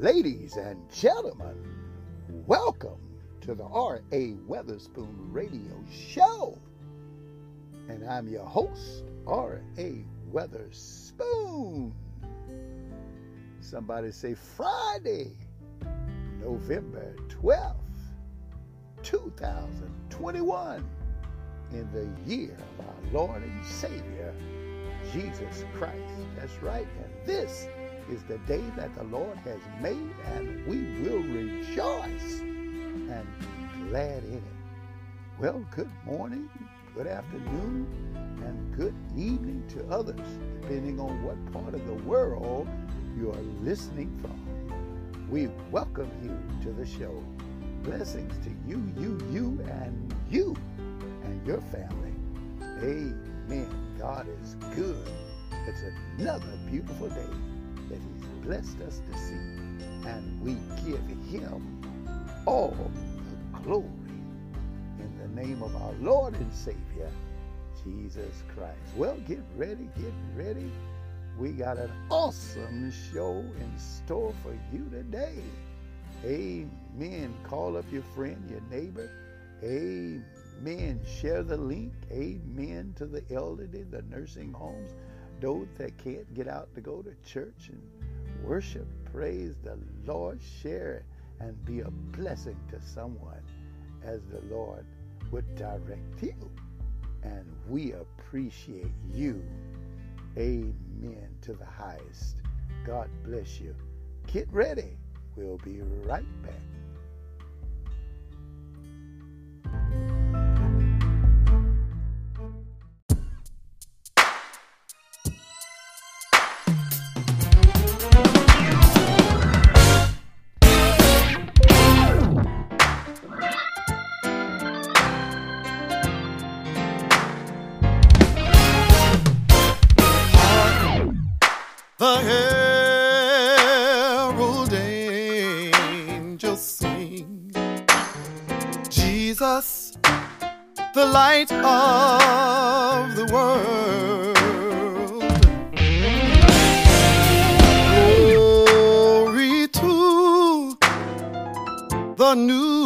Ladies and gentlemen, welcome to the R.A. Weatherspoon Radio Show. And I'm your host, R.A. Weatherspoon. Somebody say Friday, November 12th, 2021, in the year of our Lord and Savior, Jesus Christ. That's right. And this is the day that the Lord has made, and we will rejoice and be glad in it. Well, good morning, good afternoon, and good evening to others, depending on what part of the world you are listening from. We welcome you to the show. Blessings to you, you, you, and you, and your family. Amen. God is good. It's another beautiful day blessed us to see, and we give Him all the glory in the name of our Lord and Savior, Jesus Christ. Well, get ready, get ready. We got an awesome show in store for you today. Amen. Call up your friend, your neighbor. Amen. Share the link. Amen to the elderly, the nursing homes, those that can't get out to go to church and worship. Praise the Lord. Share and be a blessing to someone as the Lord would direct you. And we appreciate you. Amen to the highest. God bless you. Get ready. We'll be right back. Light of the world. Glory to the newborn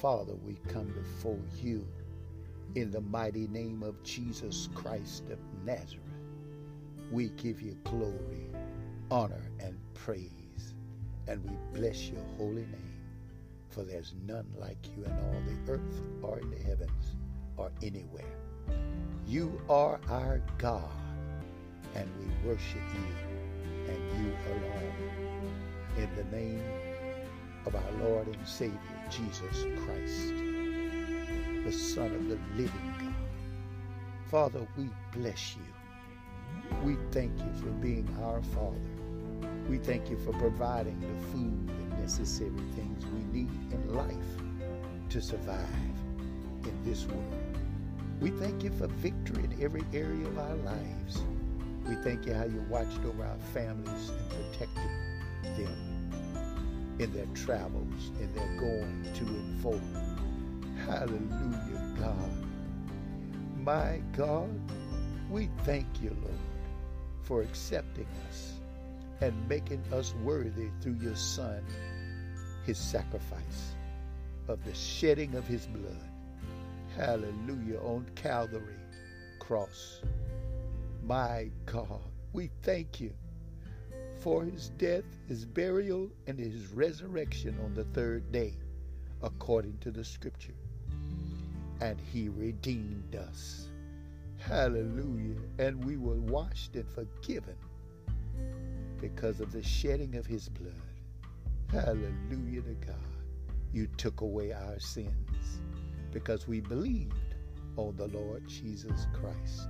Father, we come before you in the mighty name of Jesus Christ of Nazareth. We give you glory, honor, and praise, and we bless your holy name, for there's none like you in all the earth or in the heavens or anywhere. You are our God, and we worship you and you alone. In the name of our Lord and Savior, Jesus Christ, the Son of the living God. Father, we bless you. We thank you for being our Father. We thank you for providing the food and necessary things we need in life to survive in this world. We thank you for victory in every area of our lives. We thank you how you watched over our families and protected them in their travels, in their going to and fro. Hallelujah, God. My God, we thank you, Lord, for accepting us and making us worthy through your Son, his sacrifice of the shedding of his blood. Hallelujah, on Calvary cross. My God, we thank you for his death, his burial, and his resurrection on the third day, according to the scripture. And he redeemed us. Hallelujah. And we were washed and forgiven because of the shedding of his blood. Hallelujah to God. You took away our sins because we believed on the Lord Jesus Christ.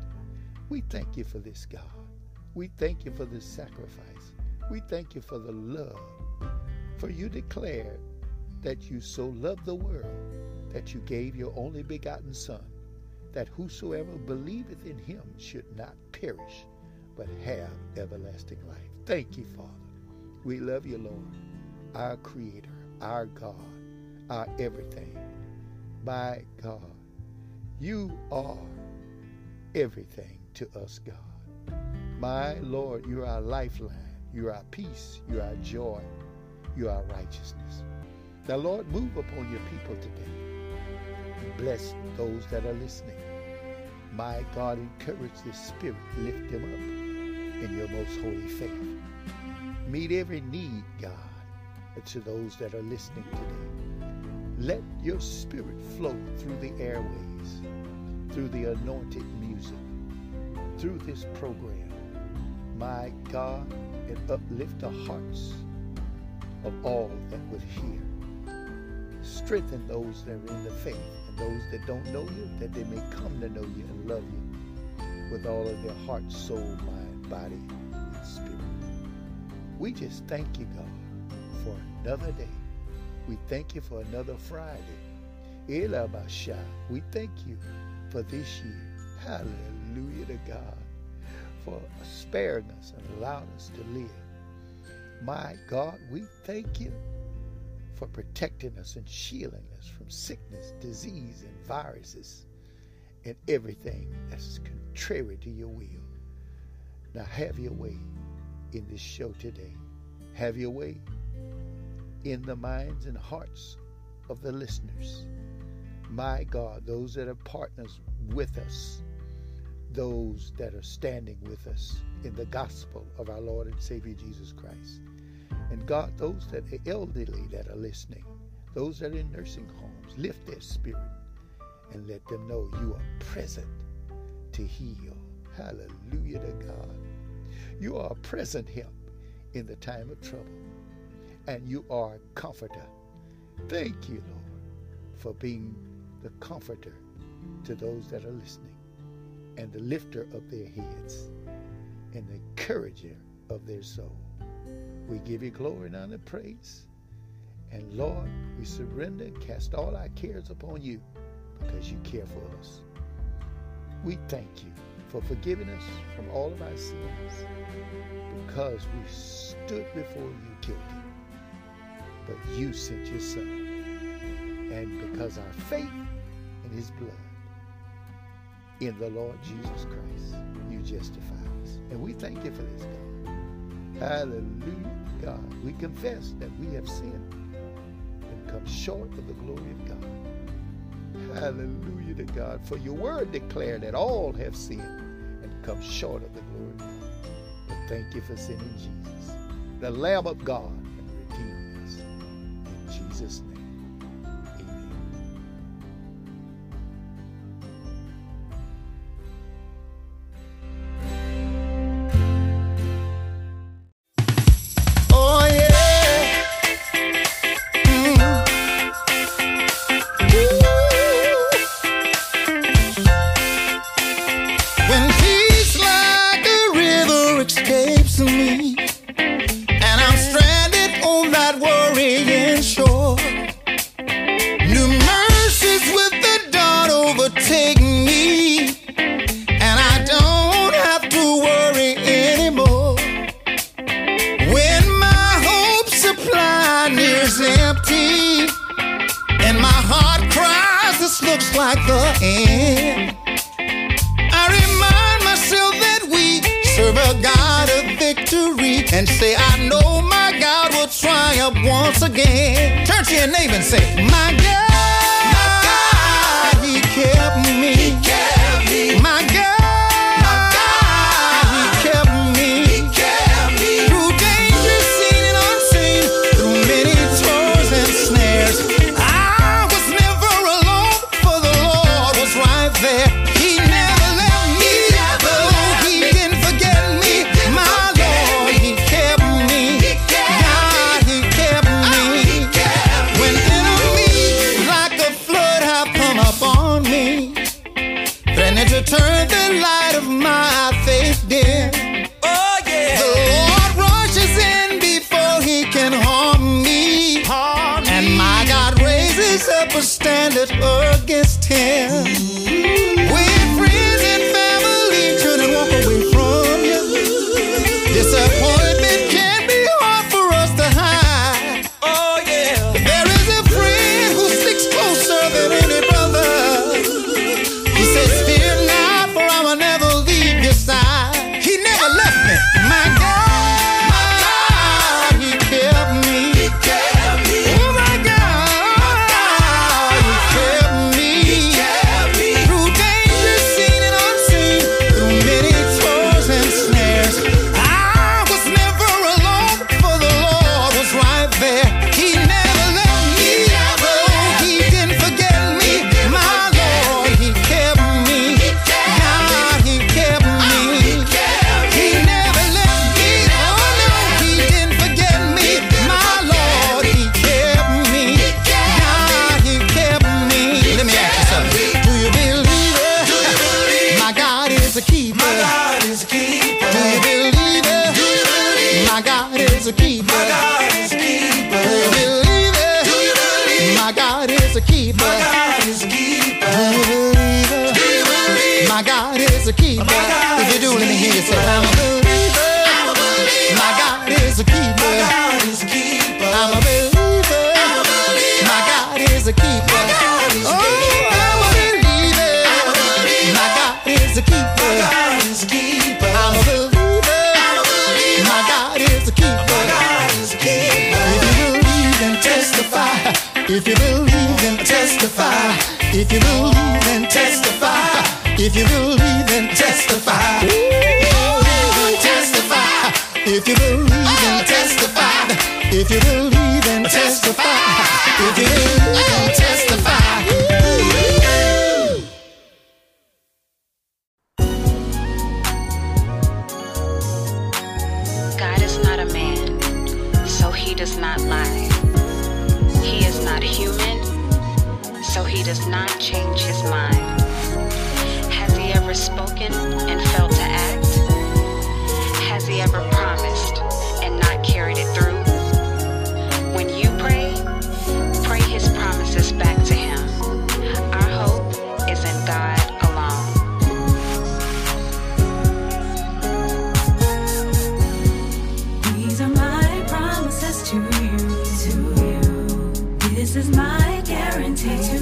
We thank you for this, God. We thank you for this sacrifice. We thank you for the love. For you declared that you so loved the world that you gave your only begotten Son, that whosoever believeth in him should not perish, but have everlasting life. Thank you, Father. We love you, Lord, our Creator, our God, our everything. My God, you are everything to us, God. My Lord, you're our lifeline. You're peace. You're joy. You're righteousness. Now, Lord, move upon your people today. Bless those that are listening. My God, encourage the Spirit. Lift them up in your most holy faith. Meet every need, God, to those that are listening today. Let your Spirit flow through the airways, through the anointed music, through this program. My God, and uplift the hearts of all that would hear. Strengthen those that are in the faith and those that don't know you, that they may come to know you and love you with all of their heart, soul, mind, body, and spirit. We just thank you, God, for another day. We thank you for another Friday. Elabasha. We thank you for this year. Hallelujah to God for sparing us and allowing us to live. My God, we thank you for protecting us and shielding us from sickness, disease, and viruses and everything that's contrary to your will. Now have your way in this show today. Have your way in the minds and hearts of the listeners. My God, those that are partners with us, those that are standing with us in the gospel of our Lord and Savior Jesus Christ. And God, those that are elderly that are listening, those that are in nursing homes, lift their spirit and let them know you are present to heal. Hallelujah to God. You are a present help in the time of trouble, and you are a comforter. Thank you, Lord, for being the comforter to those that are listening and the lifter of their heads and the encourager of their soul. We give you glory and honor, praise. And Lord, we surrender and cast all our cares upon you because you care for us. We thank you for forgiving us from all of our sins because we stood before you guilty. But you sent your Son. And because our faith in his blood, in the Lord Jesus Christ, you justify us. And we thank you for this, God. Hallelujah, God. We confess that we have sinned and come short of the glory of God. Hallelujah to God. For your word declared that all have sinned and come short of the glory of God. But thank you for sending Jesus, the Lamb of God, and redeeming us. In Jesus' name. is a keeper. My God is a keeper. Do you believe? Do you believe? My God is a keeper. If you do, doing it here, you say, I'm a believer. If you believe, then testify. If you believe, then testify. If you believe, then testify. If you believe, and testify. If you believe, then testify. If you believe. does not change his mind. Has he ever spoken and failed to act? Has he ever promised and not carried it through? When you pray, pray his promises back to him. Our hope is in God. alone. These are my promises to you. This is my guarantee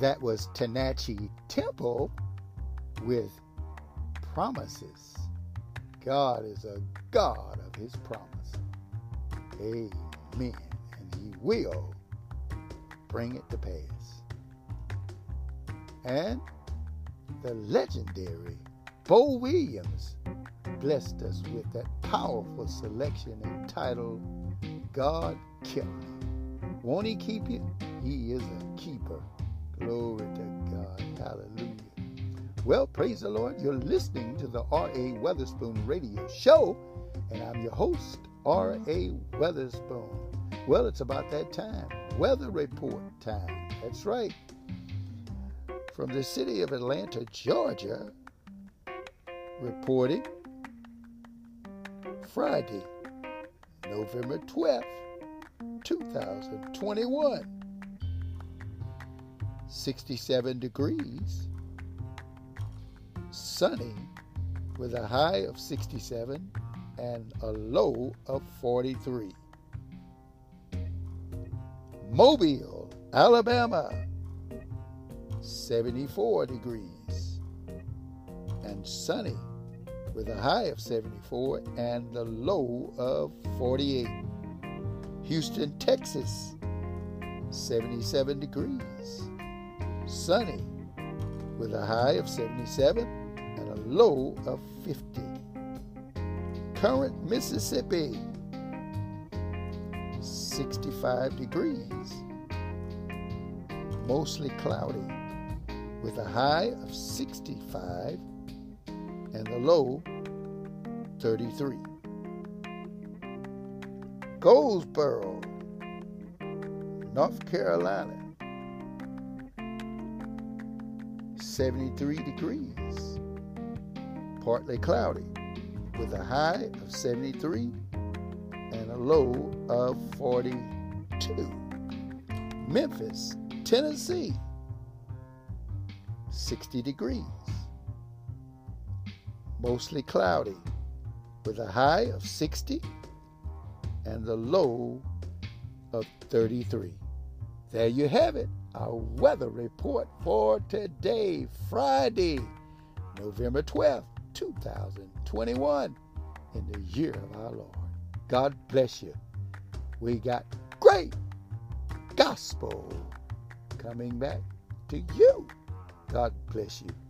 That was Tenachi Temple with promises. God is a God of his promise. Amen. And he will bring it to pass. And the legendary Bo Williams blessed us with that powerful selection entitled God Kept Me. Won't He Keep You? He is a keeper. Glory to God. Hallelujah. Well, praise the Lord. You're listening to the R.A. Weatherspoon radio show, and I'm your host, R.A. Weatherspoon. Well, it's about that time. Weather report time. That's right. From the city of Atlanta, Georgia, reporting Friday, November 12th, 2021. 67 degrees, sunny with a high of 67 and a low of 43. Mobile, Alabama, 74 degrees and sunny with a high of 74 and the low of 48. Houston, Texas, 77 degrees, sunny with a high of 77 and a low of 50. Current, Mississippi, 65 degrees, mostly cloudy with a high of 65 and the low 33. Goldsboro, North Carolina, 73 degrees, partly cloudy with a high of 73 and a low of 42. Memphis, Tennessee, 60 degrees, mostly cloudy with a high of 60 and the low of 33. There you have it, our weather report for today, Friday, November 12th, 2021, in the year of our Lord. God bless you. We got great gospel coming back to you. God bless you.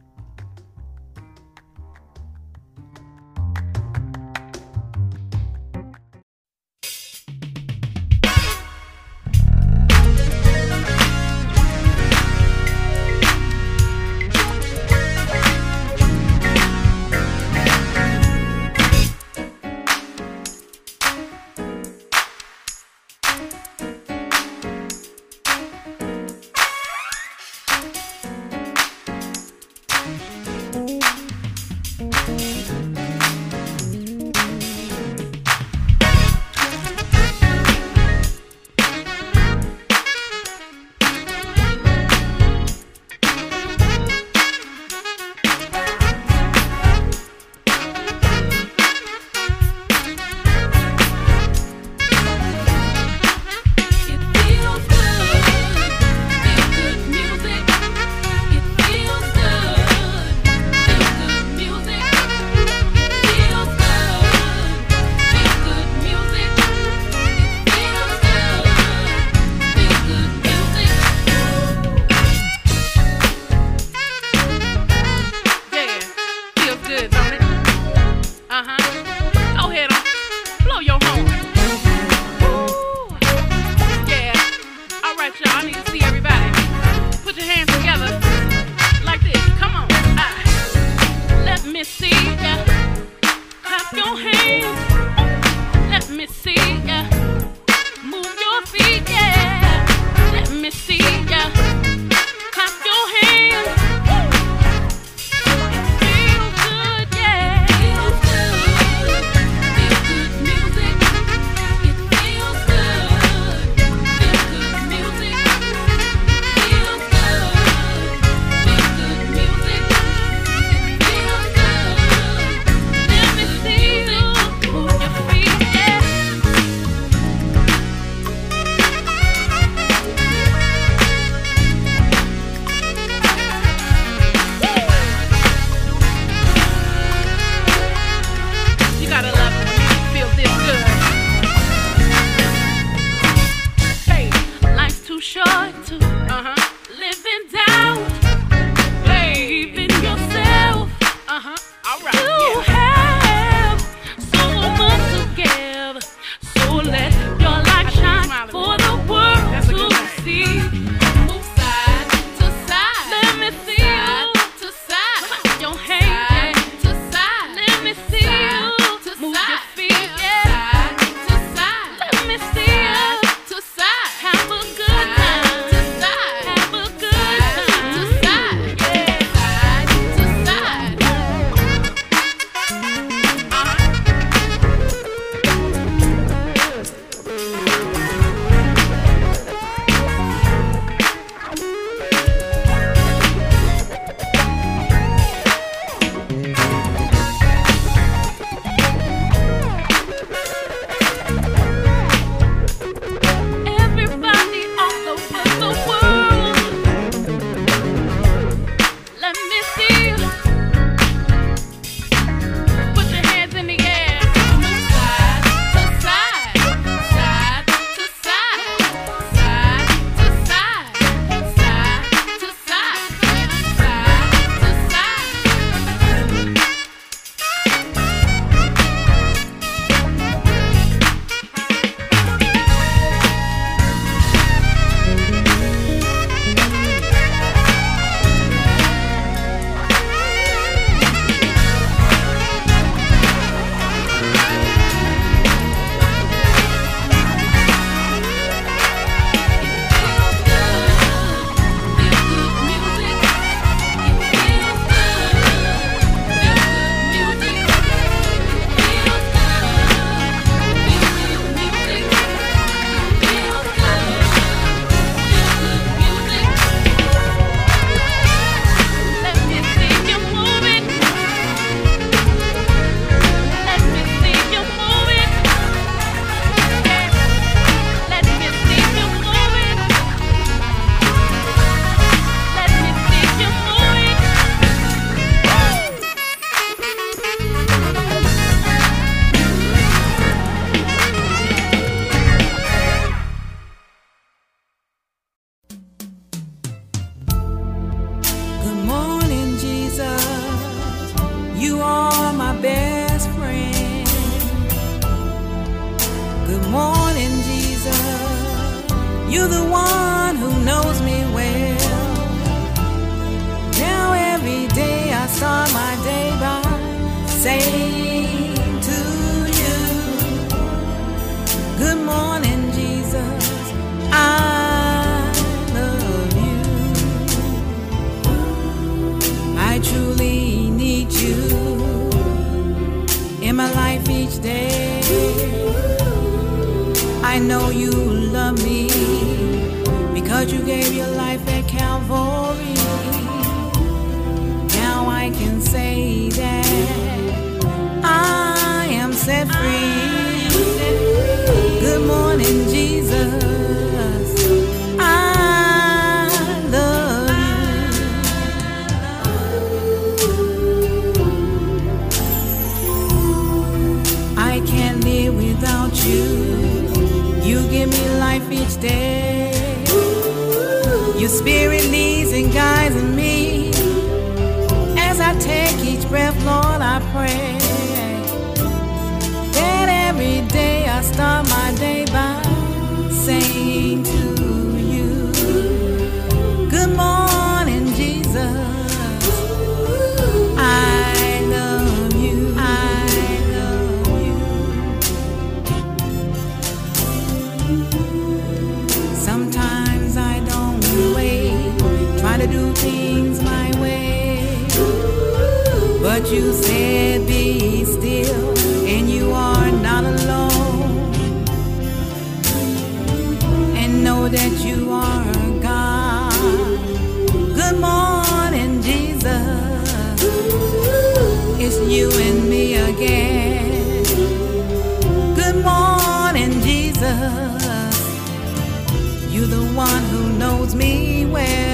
Morning, Jesus. Knows me well.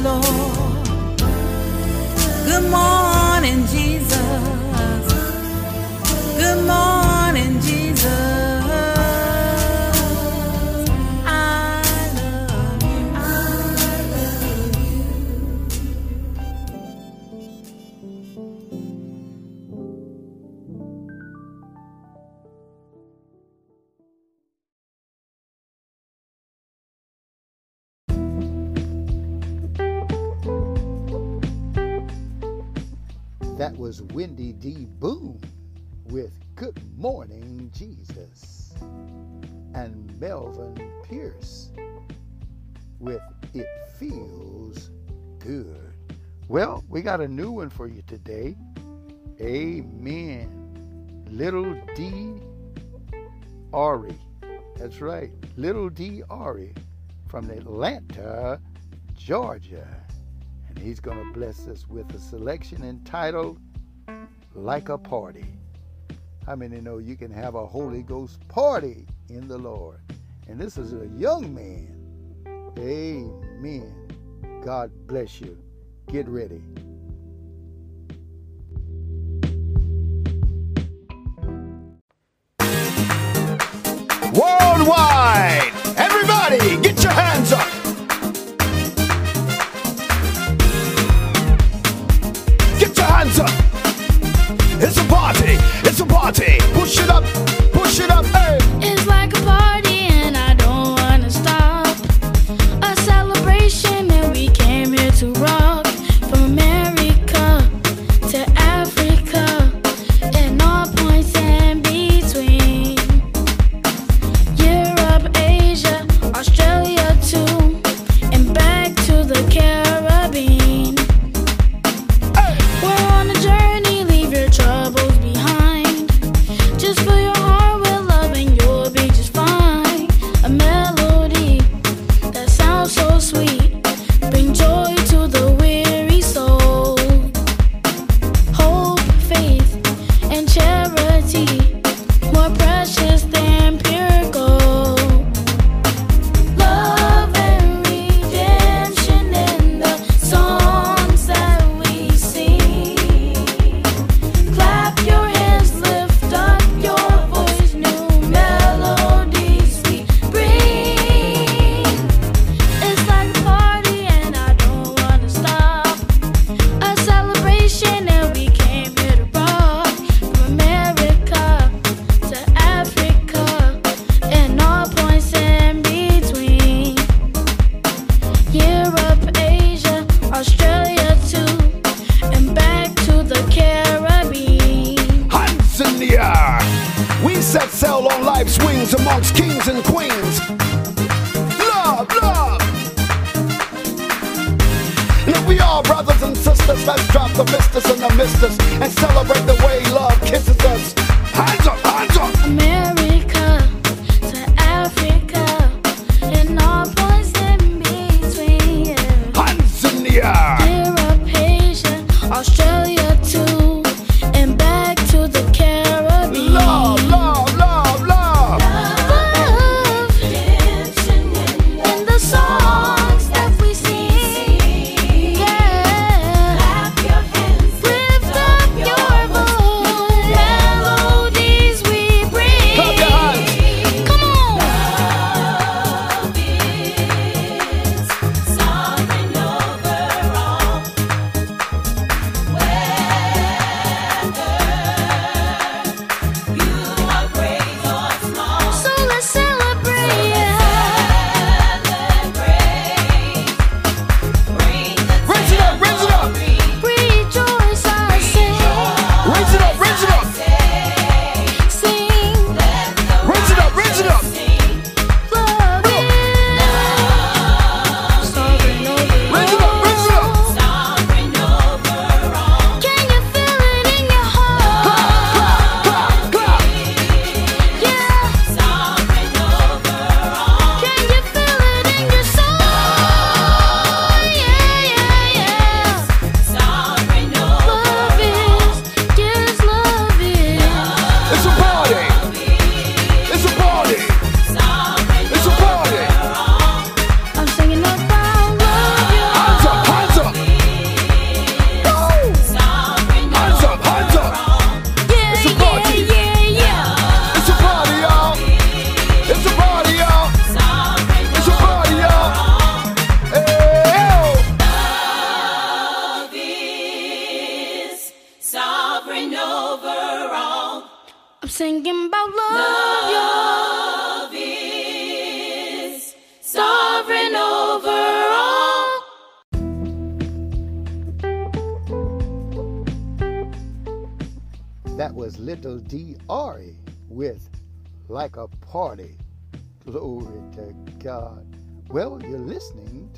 Lord. That was Wendy D. Boom with Good Morning Jesus and Melvin Pierce with It Feels Good. Well, we got a new one for you today. Amen. Little Dee Aree. That's right. Little Dee Aree from Atlanta, Georgia. And he's going to bless us with a selection entitled Like a Party. How many know you can have a Holy Ghost party in the Lord? And this is a young man. Amen. God bless you. Get ready. party. brothers and sisters, let's drop the misters and the misters and celebrate the way love kisses us. Hands up, hands up. America.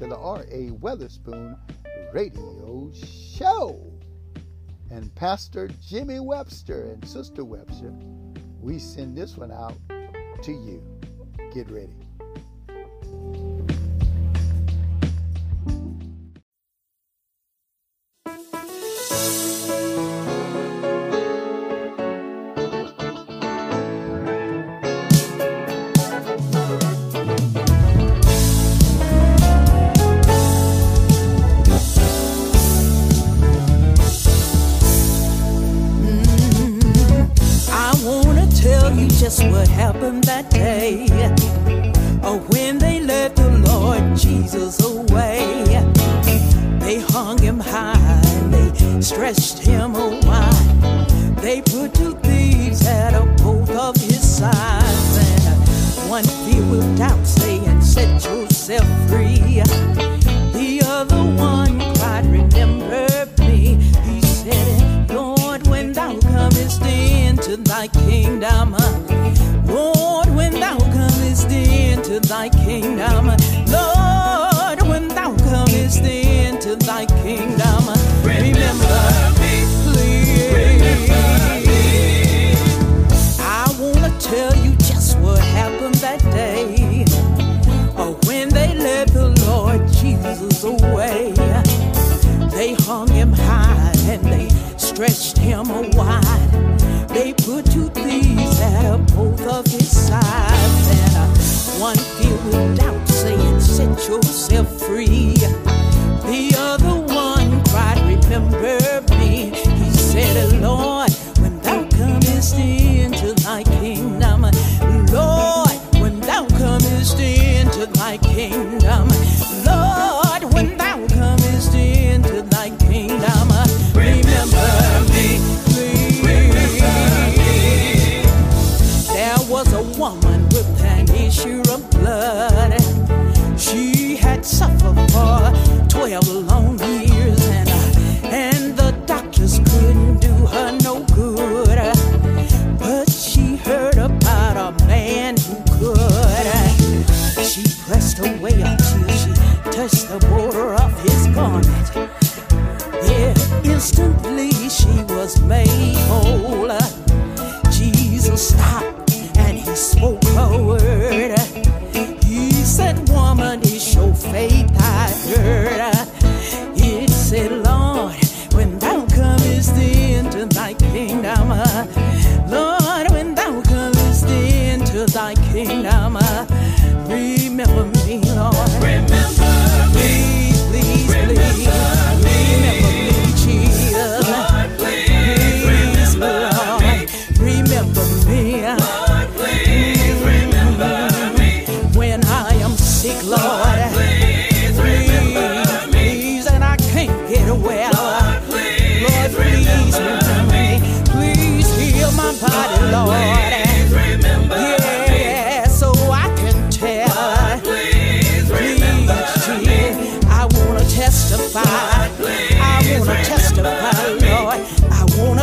to the R.A. Weatherspoon Radio Show. And Pastor Jimmy Webster and Sister Webster, we send this one out to you. Get ready.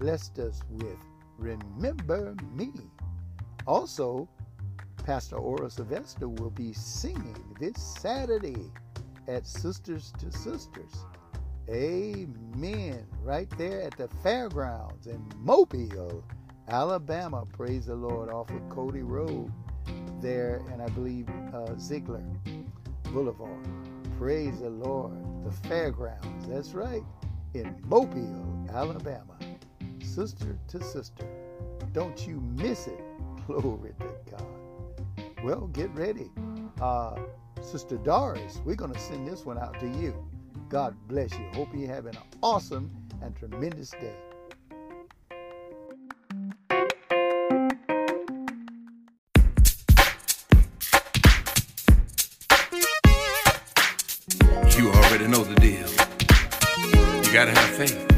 blessed us with Remember Me. Also, Pastor Ora Sylvester will be singing this Saturday at Sisters to Sisters. Amen. Right there at the fairgrounds in Mobile, Alabama. Praise the Lord. Off of Cody Road there, and I believe uh, Zeigler Boulevard. Praise the Lord. The fairgrounds. That's right. In Mobile, Alabama sister to sister. Don't you miss it. Glory to God. Well, get ready. Uh, sister Doris, we're going to send this one out to you. God bless you. Hope you have an awesome and tremendous day. You already know the deal. You got to have faith.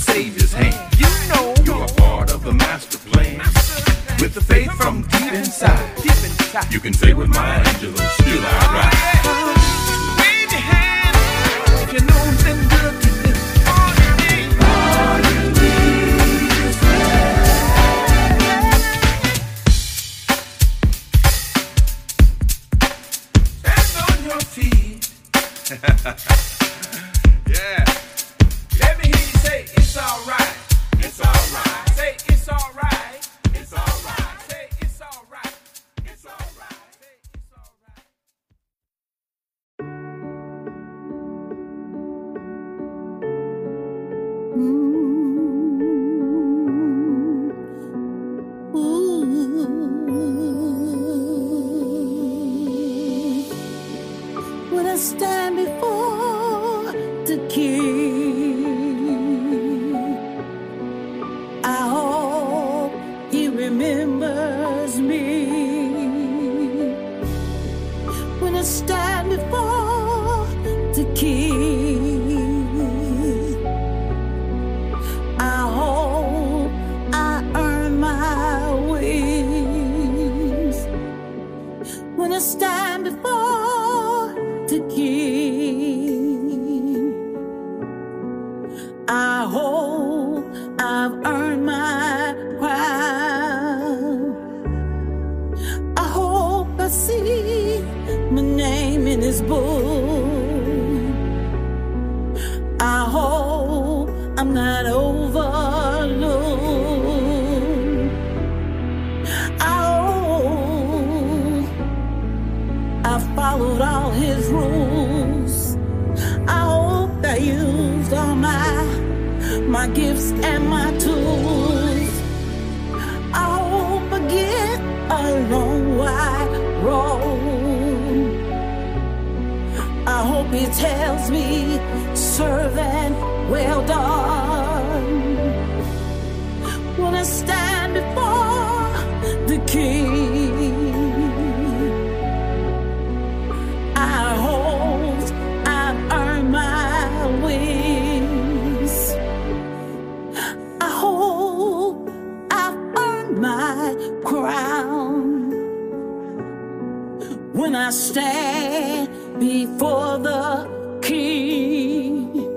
Savior's hand. You know you are part of the master plan. With the faith from deep inside, you can say with my. when I stand before the King.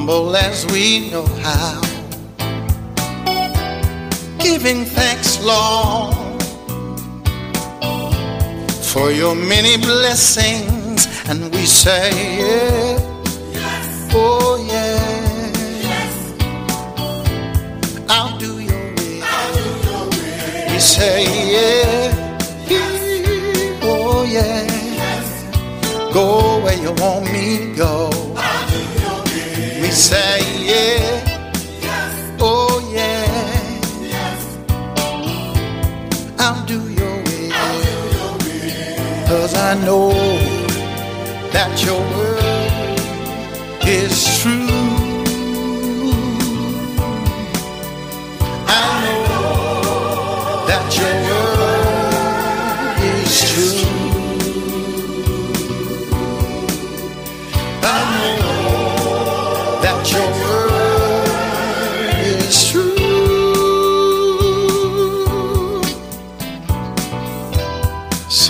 humble as we know how. Giving thanks, Lord, for your many blessings, and we say, yeah, yes. oh yeah, yes. I'll do your will. I'll do your will. We say, yeah, yes. oh yeah, go where you want me to go. Say yeah. Yes. Oh, yeah. Yes. I'll do your will. Cause I know that you're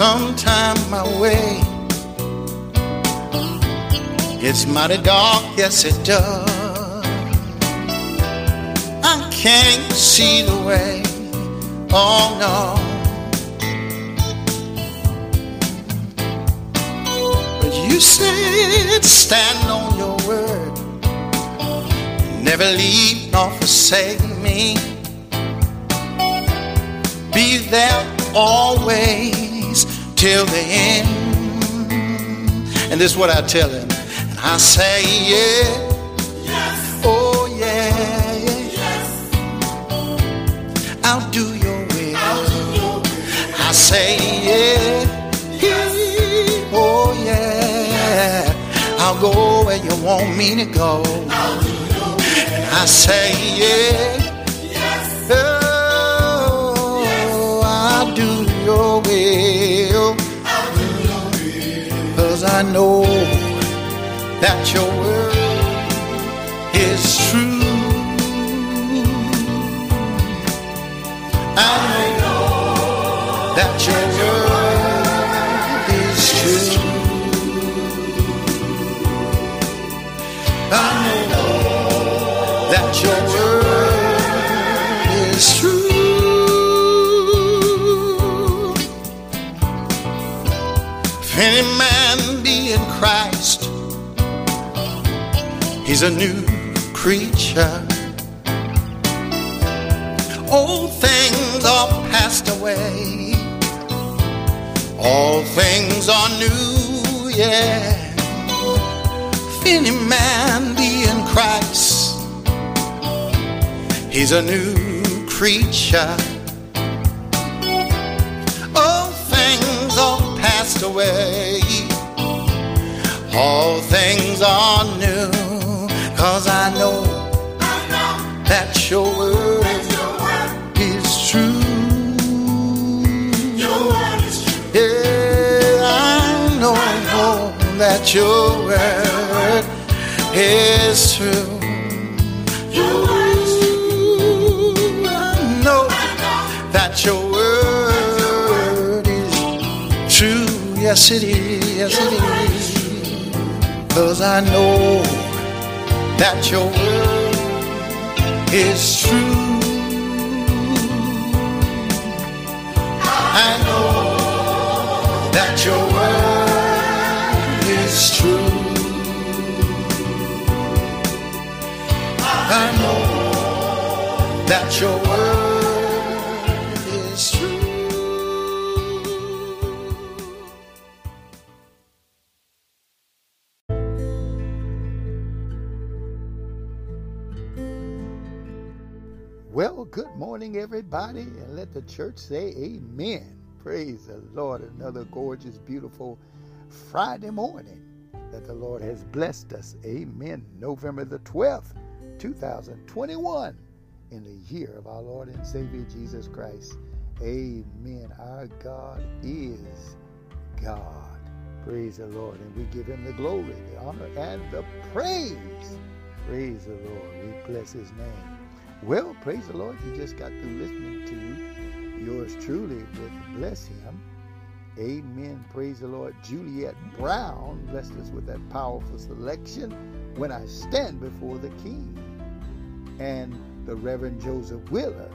Sometime my way it's mighty dark, yes it does. I can't see the way, oh no. But you said stand on your word, never leave nor forsake me. Be there always till the end. And this is what I tell him. And I say, yeah. Oh, yeah. I'll do your will. I say, yeah. yeah. Oh, yeah. I'll go where you want me to go. And I say, yeah. Oh, I'll do your will. Cause I know that your word is true. I know that your word is true. I know he's a new creature. Old things are passed away, all things are new, yeah. If any man be in Christ, he's a new creature. All things are passed away, all things are new, cause I know that your word is true. Yeah, I know that your word is true. Ooh, I know that your word is true. Yes, it is. Yes, it is. Cause I know that your word is true. I know that your word is true. I know that your word good morning, everybody, and let the church say amen. Praise the Lord. Another gorgeous, beautiful Friday morning that the Lord has blessed us. Amen. November the 12th, 2021, in the year of our Lord and Savior Jesus Christ. Amen. Our God is God. Praise the Lord. And we give him the glory, the honor, and the praise. Praise the Lord. We bless his name. Well, praise the Lord. You just got through listening to yours truly with Bless Him. Amen. Praise the Lord. Juliet Brown blessed us with that powerful selection. When I stand before the King. And the Reverend Joseph Wheeler.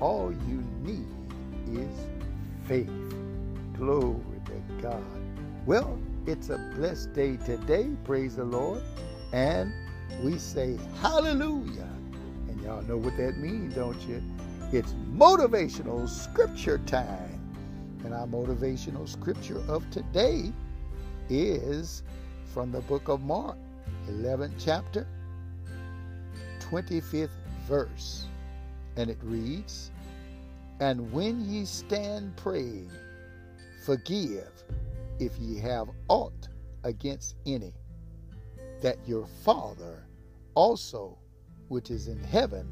All you need is faith. Glory to God. Well, it's a blessed day today. Praise the Lord. And we say hallelujah. And y'all know what that means, don't you? It's motivational scripture time. And our motivational scripture of today is from the book of Mark, 11th chapter, 25th verse. And it reads And when ye stand praying, forgive if ye have aught against any, that your Father also, which is in heaven,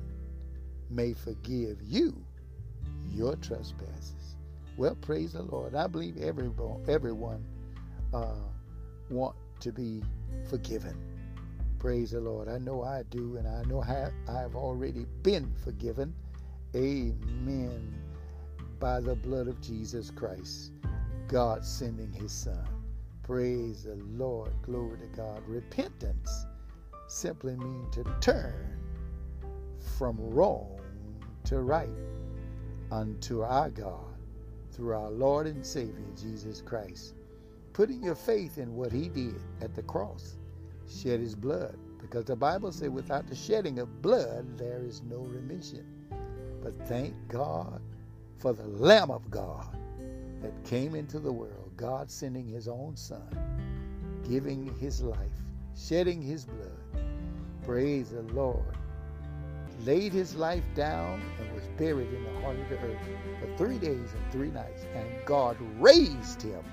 may forgive you your trespasses. Well, praise the Lord. I believe everyone, everyone uh, want to be forgiven. Praise the Lord. I know I do, and I know I have already been forgiven. Amen. By the blood of Jesus Christ, God sending his son. Praise the Lord. Glory to God. Repentance simply means to turn from wrong to right unto our God through our Lord and Savior Jesus Christ. Putting your faith in what he did at the cross, shed his blood. Because the Bible says, without the shedding of blood, there is no remission. But thank God for the Lamb of God that came into the world, God sending his own Son, giving his life, shedding his blood. Praise the Lord. Laid his life down and was buried in the heart of the earth for three days and three nights. And God raised him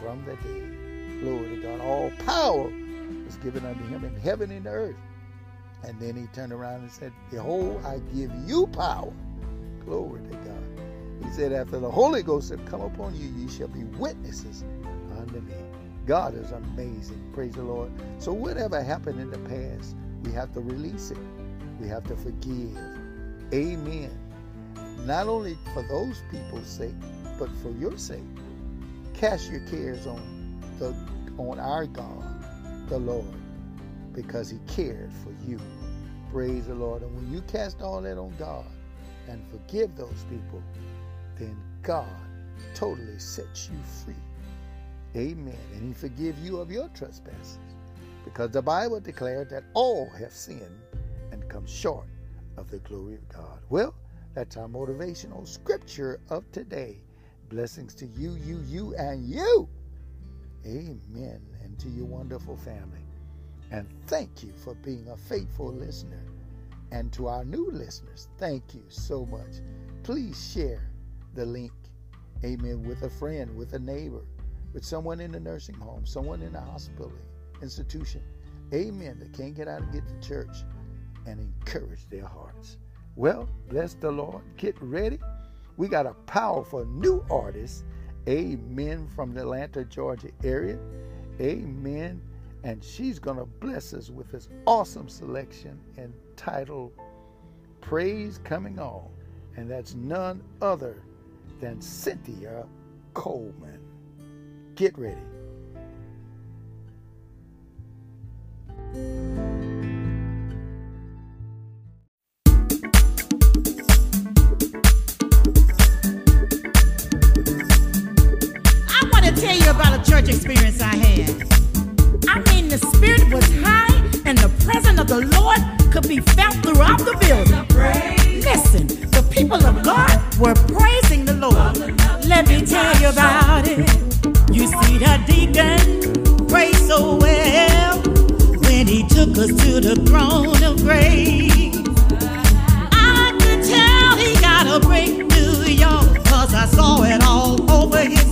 from the dead. Glory to God. All power was given unto him in heaven and earth. And then he turned around and said, Behold, I give you power. Glory to God. He said, After the Holy Ghost have come upon you, ye shall be witnesses unto me. God is amazing. Praise the Lord. So, whatever happened in the past, we have to release it. We have to forgive. Amen. Not only for those people's sake, but for your sake. Cast your cares on the on our God, the Lord, because He cared for you. Praise the Lord. And when you cast all that on God and forgive those people, then God totally sets you free. Amen. And He forgive you of your trespasses. Because the Bible declared that all have sinned come short of the glory of God. Well, that's our motivational scripture of today. Blessings to you, you, you, and you. Amen. And to your wonderful family. And thank you for being a faithful listener. And to our new listeners, thank you so much. Please share the link, amen, with a friend, with a neighbor, with someone in the nursing home, someone in the hospital, institution, amen, that can't get out and get to church and encourage their hearts. Well, bless the Lord. Get ready. We got a powerful new artist, amen, from the Atlanta, Georgia area, amen. And she's going to bless us with this awesome selection entitled Praise Coming On. And that's none other than Cynthia Coleman. Get ready. Experience I had. I mean, the spirit was high and the presence of the Lord could be felt throughout the building. Listen, the people of God were praising the Lord. Let me tell you about it. You see, the deacon prayed so well when he took us to the throne of grace. I could tell he got a breakthrough, y'all, cause I saw it all over his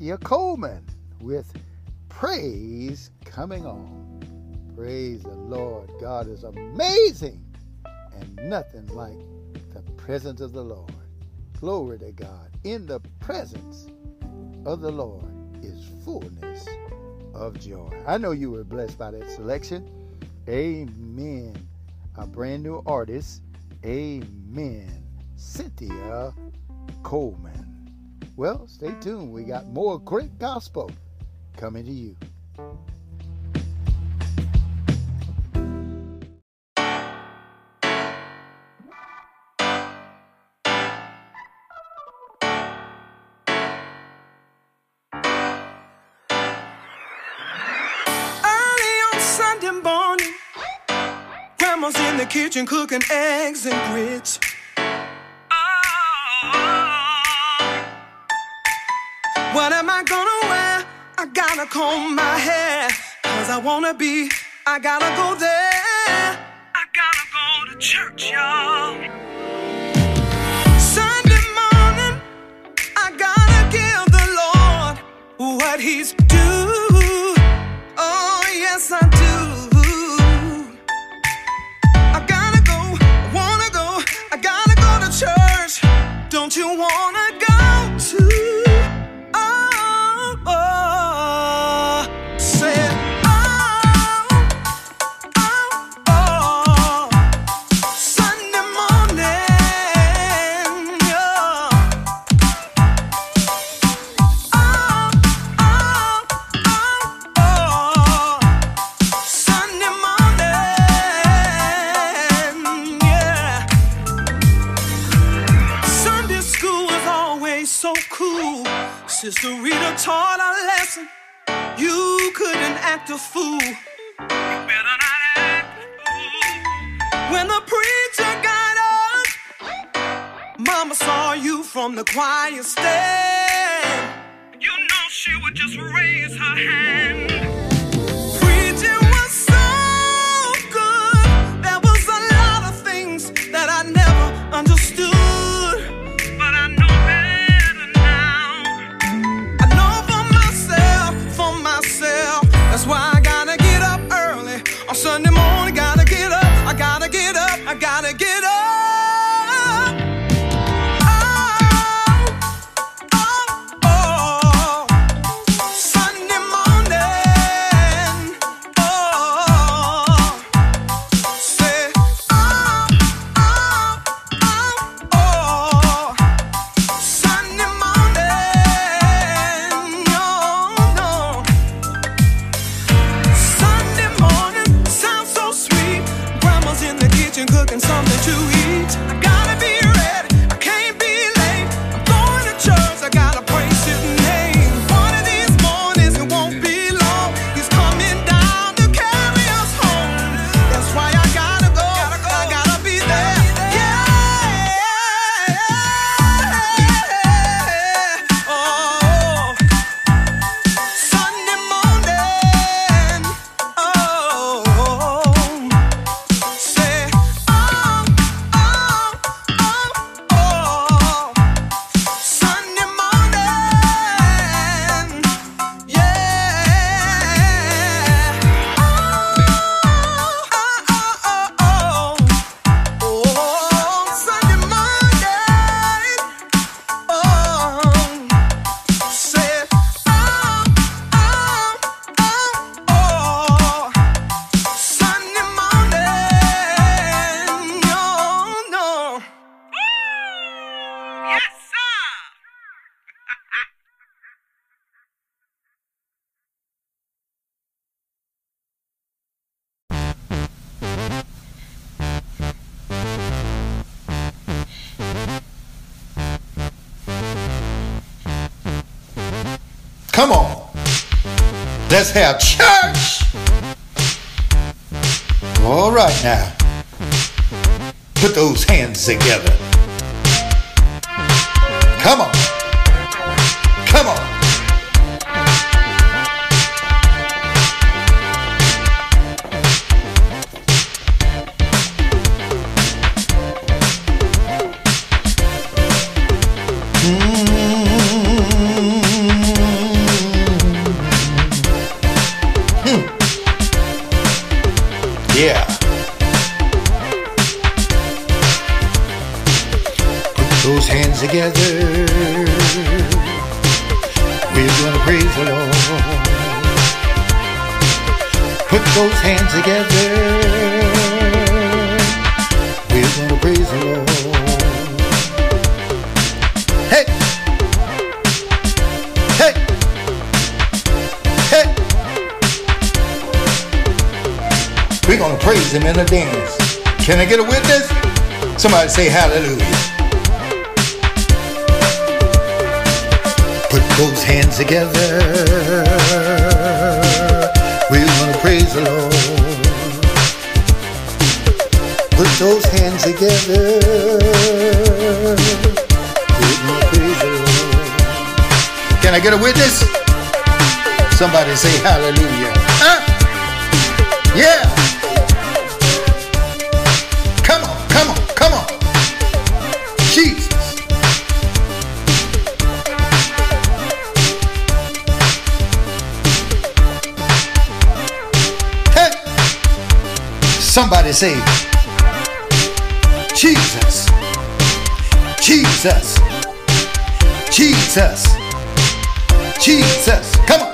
Cynthia Coleman with Praise Coming On. Praise the Lord. God is amazing and nothing like the presence of the Lord. Glory to God. In the presence of the Lord is fullness of joy. I know you were blessed by that selection. Amen. A brand new artist. Amen. Cynthia Coleman. Well, stay tuned. We got more great gospel coming to you. Early on Sunday morning, Grandma's in the kitchen cooking eggs and grits. What am I gonna wear? I gotta comb my hair. Cause I wanna be, I gotta go there. I gotta go to church, y'all. Sunday morning, I gotta give the Lord what He's due. Oh, yes, I do. I gotta go, I wanna go, I gotta go to church. Don't you wanna Sister Rita taught a lesson. You couldn't act a fool. You better not act a fool. When the preacher got up, Mama saw you from the choir stand. You know she would just raise her hand. Come on. Let's have church. All right now. Put those hands together. Come on. Come on. In a dance. Can I get a witness? Somebody say hallelujah. Put those hands together. We're gonna praise the Lord. Put those hands together. Can I get a witness? Somebody say hallelujah. Somebody say, Jesus. Jesus. Jesus. Jesus. Come on.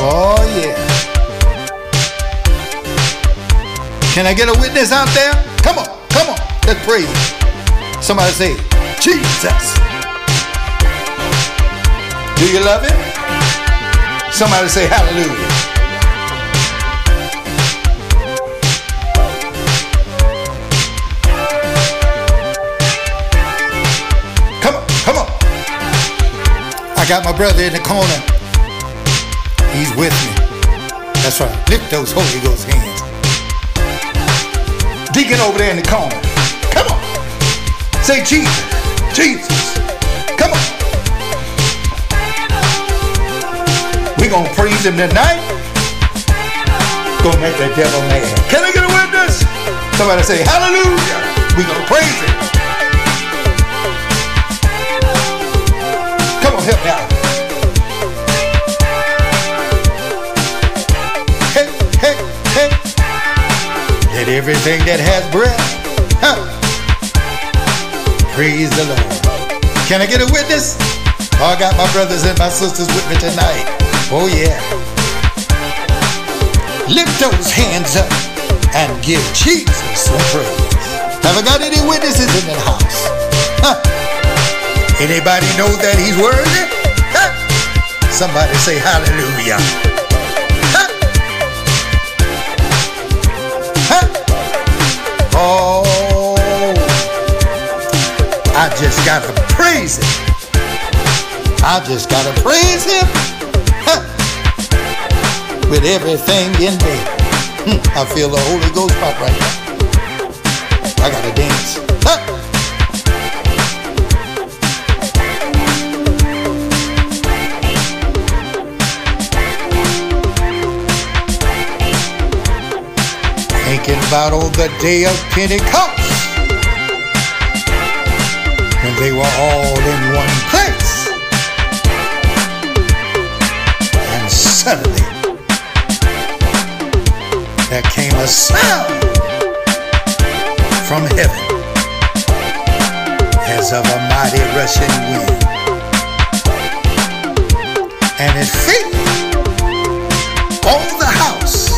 Oh, yeah. Can I get a witness out there? Come on, come on. Let's praise. Somebody say, Jesus. Do you love him? Somebody say hallelujah. Got my brother in the corner. He's with me. That's right. Lift those Holy Ghost hands. Deacon over there in the corner. Come on. Say Jesus. Jesus. Come on. We're going to praise him tonight. Gonna make the devil mad. Can I get a witness? Somebody say hallelujah. We're going to praise him. Me out. Hey, hey, hey. Let everything that has breath, huh, praise the Lord. Can I get a witness? Oh, I got my brothers and my sisters with me tonight. Oh, yeah. Lift those hands up and give Jesus some praise. Have I got any witnesses in the house? Huh? Anybody know that he's worthy? Huh? Somebody say hallelujah. Huh? Huh? Oh, I just gotta praise him. I just gotta praise him huh, with everything in me. Hmm, I feel the Holy Ghost pop right now. I gotta dance. Huh. About on the day of Pentecost when they were all in one place. And suddenly there came a sound from heaven as of a mighty rushing wind. And it filled all the house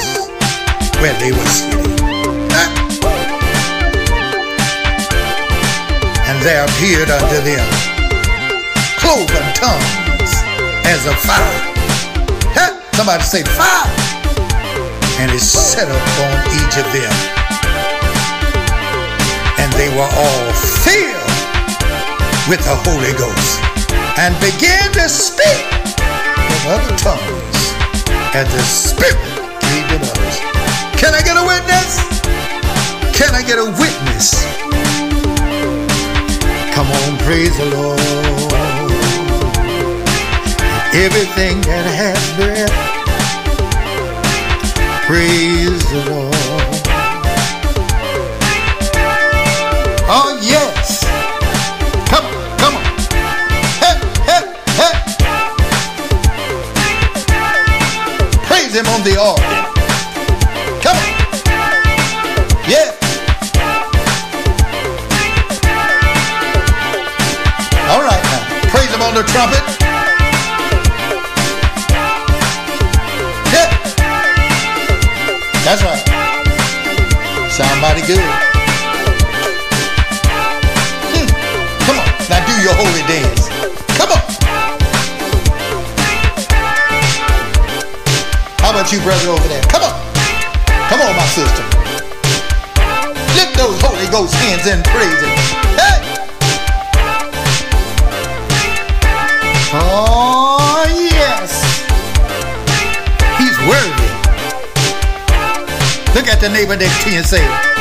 where they were there appeared unto them cloven tongues as of fire. Huh? Somebody say fire. And it set upon each of them. And they were all filled with the Holy Ghost and began to speak with other tongues as the Spirit gave them others. Can I get a witness? Can I get a witness? Come on, praise the Lord. Everything that has breath, praise the Lord. Oh, yes. Come on, come on. Hey, hey, hey. Praise Him on the organ. Good. Hmm. Come on, now do your holy dance. Come on. How about you, brother, over there? Come on. Come on, my sister. Lift those Holy Ghost hands and praise Him. Hey! Oh, yes. He's worthy. Look at the neighbor next to you and say,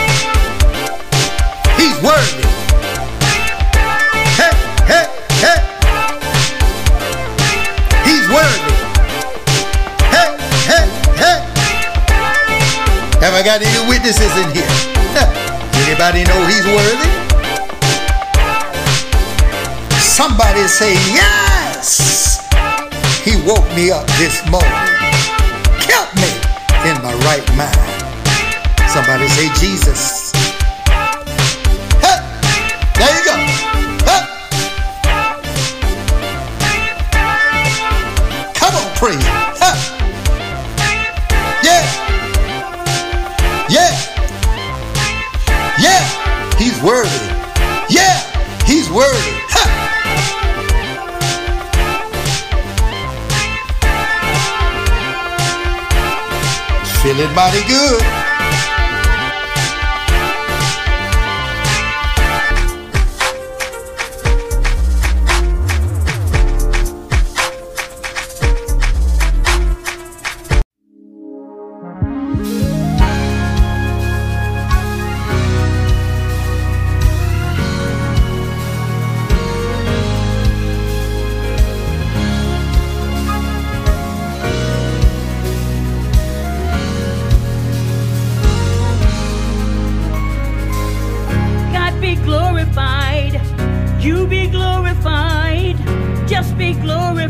Somebody say, Yes! He woke me up this morning, kept me in my right mind. Somebody say, Jesus. Mighty good.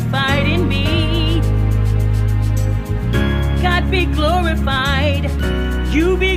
Glorified in me. God be glorified. You be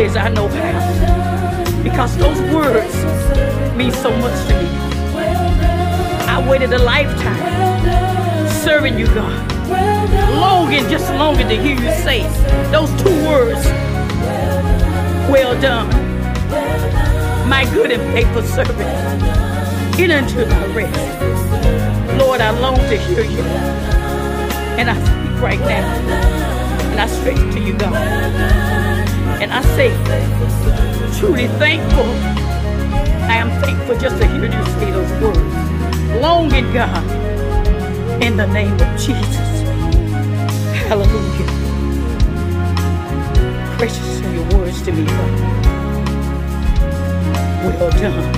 as I know how because those words mean so much to me. I waited a lifetime serving you, God. Longing, just longing to hear you say those two words. Well done, my good and faithful servant. Get into thy rest. Lord, I long to hear you. And I speak right now. And I straight to you, God. And I say, truly thankful. I am thankful just to hear you say those words. Long in God, in the name of Jesus. Hallelujah. Precious are your words to me, God. Well done.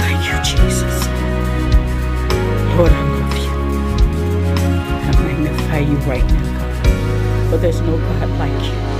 Thank you, Jesus. Lord, I love you. I magnify you right now but there's no God like you.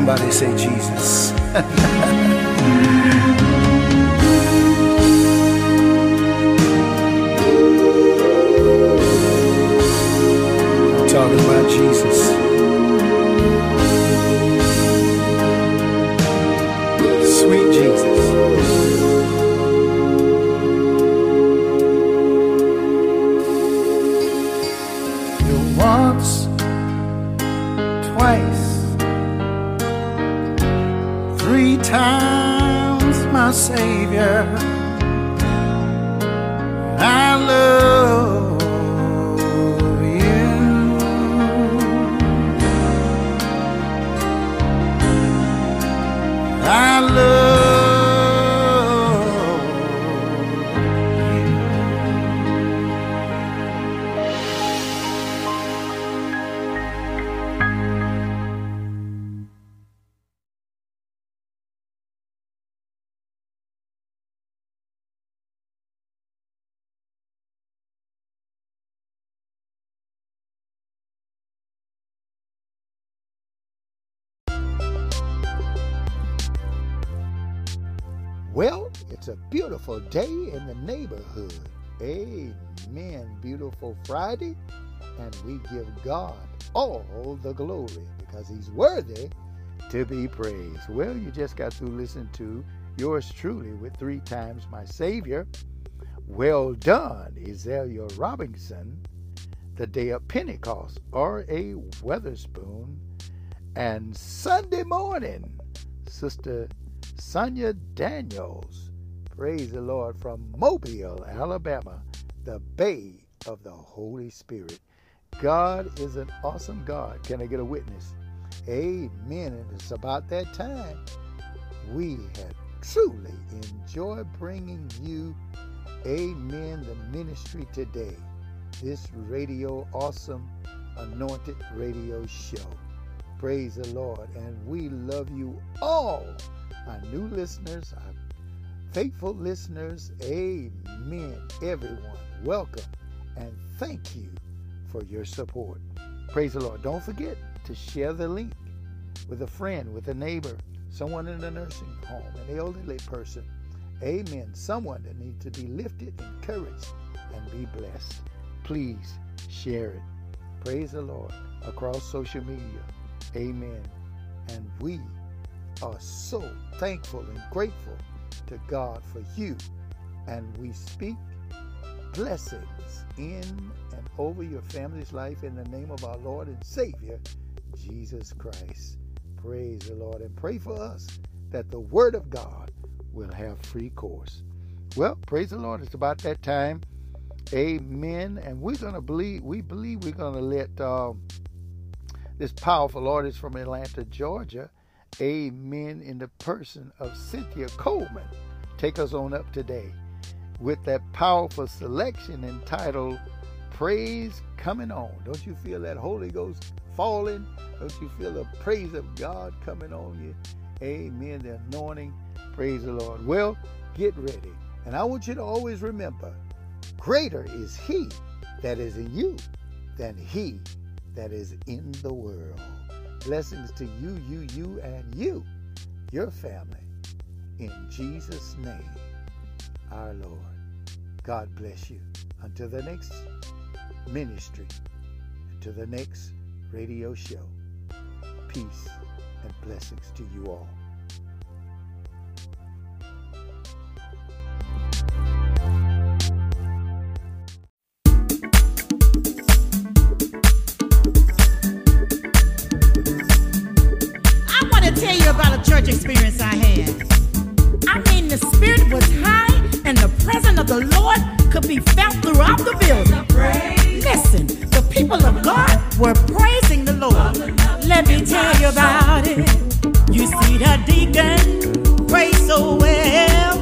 Somebody say Jesus. Talking about Jesus. Sweet Jesus. Savior. It's a beautiful day in the neighborhood. Amen. Beautiful Friday. And we give God all the glory because he's worthy to be praised. Well, you just got to listen to yours truly with three times my Savior. Well done, Azalea Robinson, the day of Pentecost, R.A. Weatherspoon, and Sunday morning, Sister Sonia Daniels. Praise the Lord from Mobile, Alabama, the Bay of the Holy Spirit. God is an awesome God. Can I get a witness? Amen. And it's about that time we have truly enjoyed bringing you, Amen, the ministry today. This radio, awesome, anointed radio show. Praise the Lord. And we love you all, our new listeners, our faithful listeners. Amen. Everyone, welcome and thank you for your support. Praise the Lord. Don't forget to share the link with a friend, with a neighbor, someone in a nursing home, an elderly person. Amen. Someone that needs to be lifted, encouraged, and be blessed. Please share it. Praise the Lord across social media. Amen. And we are so thankful and grateful to God for you. And we speak blessings in and over your family's life in the name of our Lord and Savior, Jesus Christ. Praise the Lord. And pray for us that the Word of God will have free course. Well, praise the Lord. It's about that time. Amen. And we're going to believe, we believe we're going to let um, this powerful artist from Atlanta, Georgia, amen, in the person of Cynthia Coleman, take us on up today with that powerful selection entitled Praise Coming On. Don't you feel that Holy Ghost falling? Don't you feel the praise of God coming on you? Amen. The anointing. Praise the Lord. Well, get ready. And I want you to always remember greater is He that is in you than He that is in the world. Blessings to you, you, you, and you, your family. In Jesus' name, our Lord. God bless you. Until the next ministry, until the next radio show, peace and blessings to you all. Experience I had. I mean, the spirit was high and the presence of the Lord could be felt throughout the building. Listen, the people of God were praising the Lord. Let me tell you about it. You see, the deacon prayed so well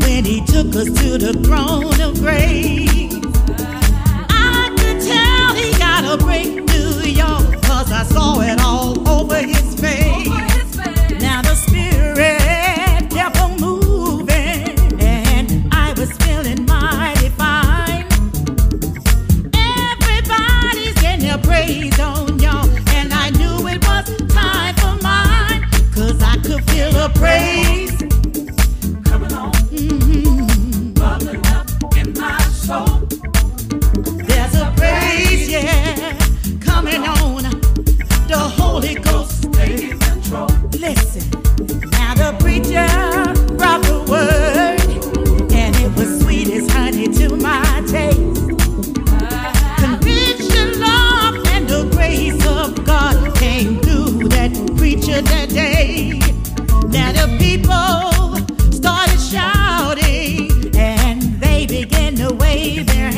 when he took us to the throne of grace. I could tell he got a breakthrough, y'all, cause I saw it all over his face. Wave their